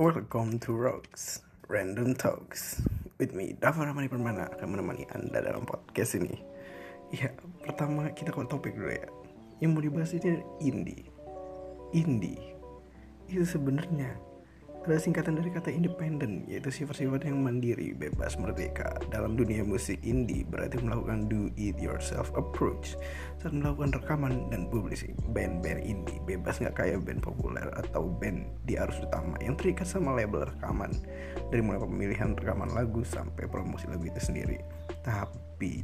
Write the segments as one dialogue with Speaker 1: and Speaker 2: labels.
Speaker 1: Welcome to Rocks Random Talks. With me, Dava Ramani Permana akan menemani Anda dalam podcast ini. Ya, pertama kita ke topik dulu ya. Yang mau dibahas ini indie Indie Itu sebenarnya adalah singkatan dari kata independen yaitu sifat-sifat yang mandiri, bebas, merdeka. Dalam dunia musik indie berarti melakukan do it yourself approach saat melakukan rekaman dan publishing. Band-band indie bebas nggak kayak band populer atau band di arus utama yang terikat sama label rekaman dari mulai pemilihan rekaman lagu sampai promosi lagu itu sendiri. Tapi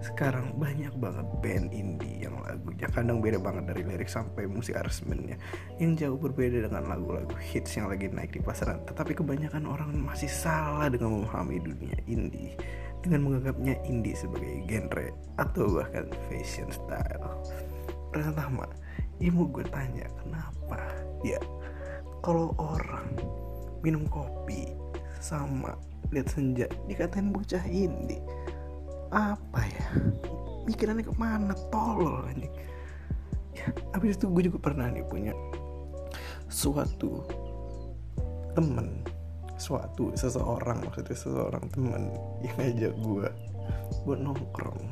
Speaker 1: sekarang banyak banget band indie yang lagunya kadang beda banget dari lirik sampai musik aransemennya yang jauh berbeda dengan lagu-lagu hits yang lagi naik di pasaran. Tetapi kebanyakan orang masih salah dengan memahami dunia indie. Dengan menganggapnya indie sebagai genre atau bahkan fashion style. Pertama, ini mau gue tanya kenapa? Ya kalau orang minum kopi sama lihat senja dikatain bocah indie apa ya? Mikirannya ke mana? Tolol ini ya, habis itu gue juga pernah nih punya suatu temen. Suatu seseorang maksudnya seseorang temen yang ngajak gue buat nongkrong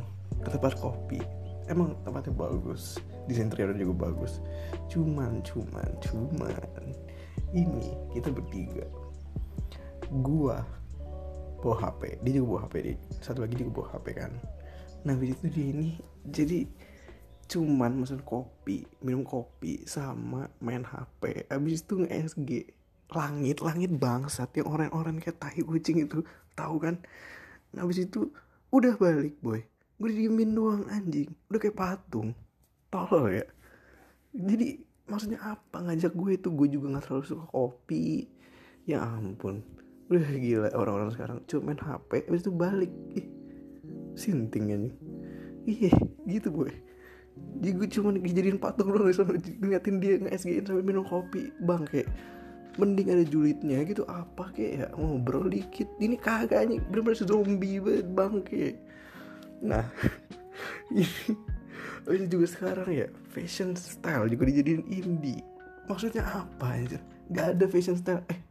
Speaker 1: ke tempat kopi. Emang tempatnya bagus di interior juga bagus. Cuman cuman cuman ini kita bertiga. Gua bawa HP dia juga bawa HP dia satu lagi juga bawa HP kan. Nah itu dia ini jadi cuman mesen kopi minum kopi sama main HP habis itu nge-SG langit langit bangsat yang orang-orang kayak tahi kucing itu tahu kan. Nah habis itu udah balik boy. Gue diemin doang anjing. Udah kayak patung. Tolol ya. Jadi maksudnya apa ngajak gue itu? Gue juga nggak terlalu suka kopi. Ya ampun udah gila orang-orang sekarang. Cuma main HP habis itu balik. Ih sinting aja iya gitu boy. Jadi gue cuma dijadiin patung doang sama ngeliatin dia nge-SG sambil minum kopi. Bang kayak mending ada julidnya gitu. Apa kayak ya ngobrol dikit. Ini kagak bener-bener zombie banget bang kayak. Nah ini. Juga sekarang ya. Fashion style juga dijadiin indie. Maksudnya apa aja nggak ada fashion style. Eh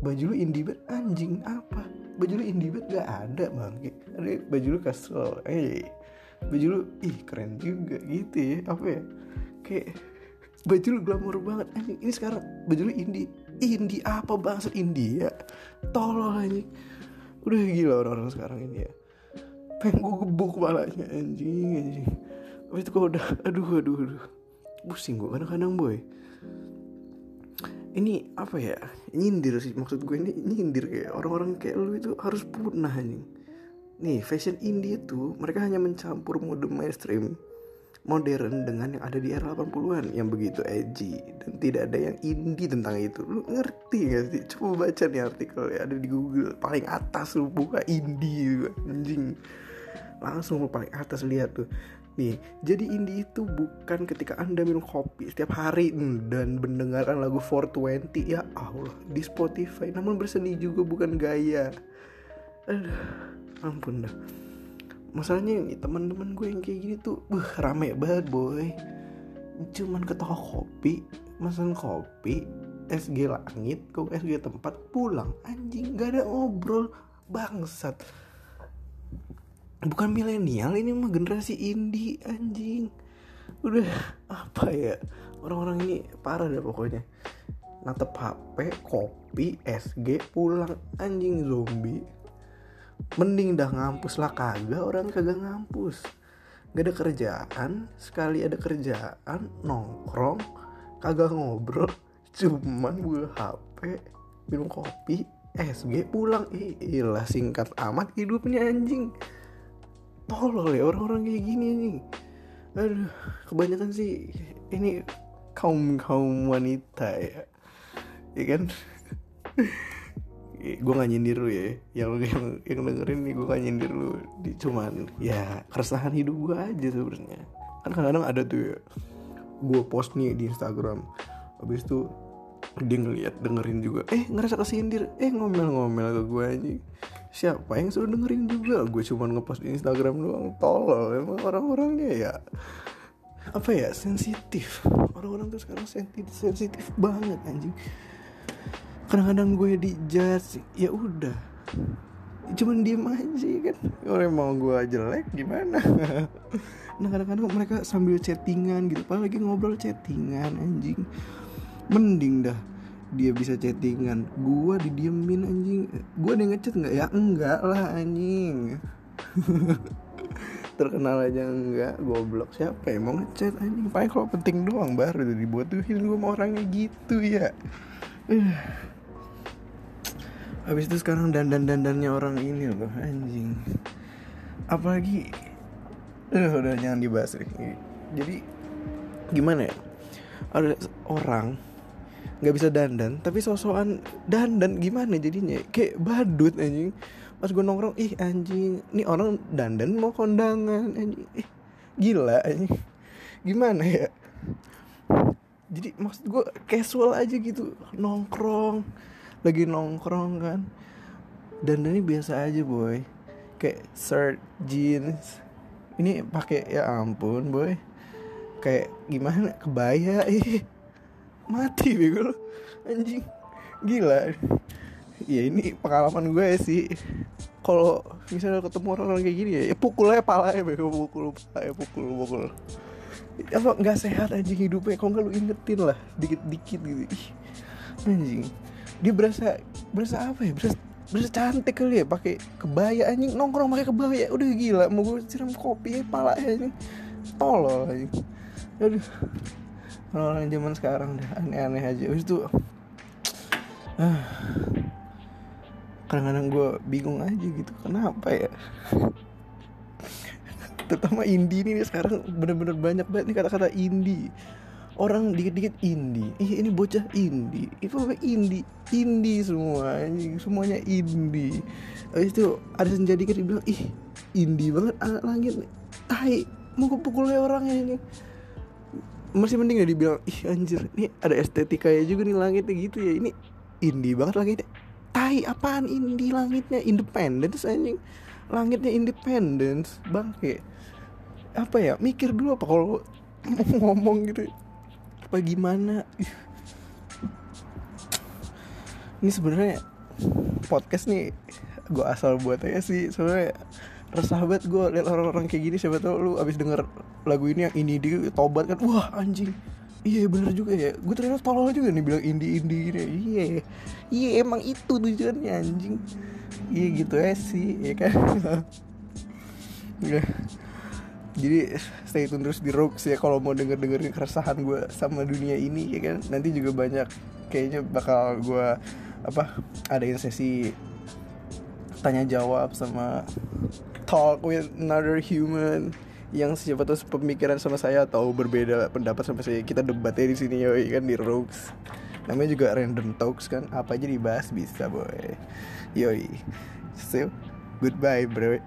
Speaker 1: baju lu indie anjing apa? Baju lu indie gak ada bang. Ada baju lu casual eh baju lu ih keren juga gitu ya. Apa ya? Kayak baju lu glamour banget. Anjing ini sekarang baju lu indie. Indie apa bangsa India. Tolol anjing. Udah gila orang-orang sekarang ini ya. Pengen gue gebuk kepalanya anjing anjing. Habis itu kalau udah aduh aduh aduh. Pusing gue kadang-kadang boy ini apa ya? Nyindir sih maksud gue ini nyindir kayak orang-orang kayak lu itu harus punah anjing. Nih fashion indie itu mereka hanya mencampur mode mainstream modern dengan yang ada di era 80-an yang begitu edgy dan tidak ada yang indie tentang itu. Lu ngerti gak sih? Coba baca nih artikel ya ada di Google paling atas lu buka indie anjing. Langsung lu paling atas lihat tuh Nih, jadi indie itu bukan ketika Anda minum kopi setiap hari dan mendengarkan lagu 420 ya Allah di Spotify, namun berseni juga bukan gaya. Aduh, ampun dah. Masalahnya teman-teman gue yang kayak gini tuh, rame banget boy. Cuman ke toko kopi, mesen kopi, SG langit, ke SG tempat, pulang. Anjing, gak ada ngobrol, bangsat bukan milenial ini mah generasi indie anjing. Udah apa ya? Orang-orang ini parah deh pokoknya. Natep HP kopi SG pulang. Anjing zombie. Mending dah ngampus lah kagak orang kagak ngampus. Gak ada kerjaan sekali ada kerjaan nongkrong kagak ngobrol. Cuman buka HP minum kopi SG pulang. Ilah singkat amat hidupnya anjing tolol ya orang-orang kayak gini nih. Aduh kebanyakan sih ini kaum kaum wanita ya. Ya kan? Gue gak nyindir lu ya. Yang yang, yang dengerin nih gue gak nyindir lu. Cuman ya keresahan hidup gue aja sebenarnya. Kan kadang-kadang ada tuh ya gue post nih di Instagram. Habis itu dia ngeliat dengerin juga. Eh ngerasa kesindir. Eh ngomel-ngomel ke gue aja siapa yang suruh dengerin juga? Gue cuma ngepost di Instagram doang. Tolol emang orang-orangnya ya. Apa ya sensitif. Orang-orang tuh sekarang sensitif sensitif banget anjing. Kadang-kadang gue di judge ya udah. Cuman diem aja kan? Orang mau gue jelek gimana? Nah kadang-kadang mereka sambil chattingan gitu. Padahal lagi ngobrol chattingan anjing mending dah dia bisa chattingan. Gua didiemin anjing. Gua ada ngechat nggak? Ya enggak lah anjing. Terkenal aja enggak goblok. Siapa mau ngechat anjing? Paling kalau penting doang baru udah dibutuhin gua mau orangnya gitu ya. Habis itu sekarang dandan dandannya orang ini loh anjing. Apalagi uh, udah jangan dibahas nih jadi gimana ya? Ada orang nggak bisa dandan tapi sosokan dandan gimana jadinya? Kayak badut anjing. Pas gue nongkrong ih anjing. Ini orang dandan mau kondangan anjing. Ih gila anjing. Gimana ya? Jadi maksud gue casual aja gitu. Nongkrong lagi nongkrong kan. Dandannya biasa aja boy. Kayak shirt jeans. Ini pakai ya ampun boy. Kayak gimana? Kebaya ih mati bego anjing. Gila. Ya ini pengalaman gue sih. Kalau misalnya ketemu orang-orang kayak gini ya, ya pukul aja pala ya bego. Pukul pala ya pukul pukul. Apa nggak sehat anjing hidupnya? Kalau nggak lu ingetin lah dikit-dikit gitu. Anjing. Dia berasa berasa apa ya? Berasa berasa cantik kali ya pakai kebaya anjing. Nongkrong pakai kebaya. Udah gila mau gue siram kopi ya pala ya anjing. Tolol anjing. Aduh orang zaman sekarang deh aneh-aneh aja. Terus itu ah, kadang-kadang gue bingung aja gitu kenapa ya? Terutama indie nih sekarang bener-bener banyak banget nih kata-kata indie. Orang dikit-dikit indie. Iya ini bocah indie. Itu apa? Indie. Indie semua ini semuanya indie. Habis itu ada senjadi kan dibilang ih indie banget anak langit tai mau kepukulnya orangnya ini masih mending ya dibilang ih anjir ini ada estetika ya juga nih langitnya gitu ya. Ini indie banget langitnya. Tai apaan indie langitnya? Independence anjing. Langitnya independence bangke. Apa ya mikir dulu apa kalau ngomong gitu. Apa gimana? Ini sebenarnya podcast nih gue asal buat aja sih. Sebenarnya resah banget gue liat orang-orang kayak gini siapa tau lu abis denger lagu ini yang ini di tobat kan wah anjing. Iya bener juga ya. Gue ternyata tolol juga nih bilang indie indie gini iya. Iya emang itu tujuannya anjing. Iya gitu ya sih ya kan. Ya jadi stay tune terus di Rooks ya kalau mau denger dengerin keresahan gue sama dunia ini ya kan. Nanti juga banyak kayaknya bakal gue apa ada sesi tanya jawab sama talk with another human yang siapa tahu pemikiran sama saya atau berbeda pendapat sama saya. Kita debatnya di sini yoi kan di Rogues namanya juga random talks kan. Apa aja dibahas bisa boy. Yoi. So goodbye bro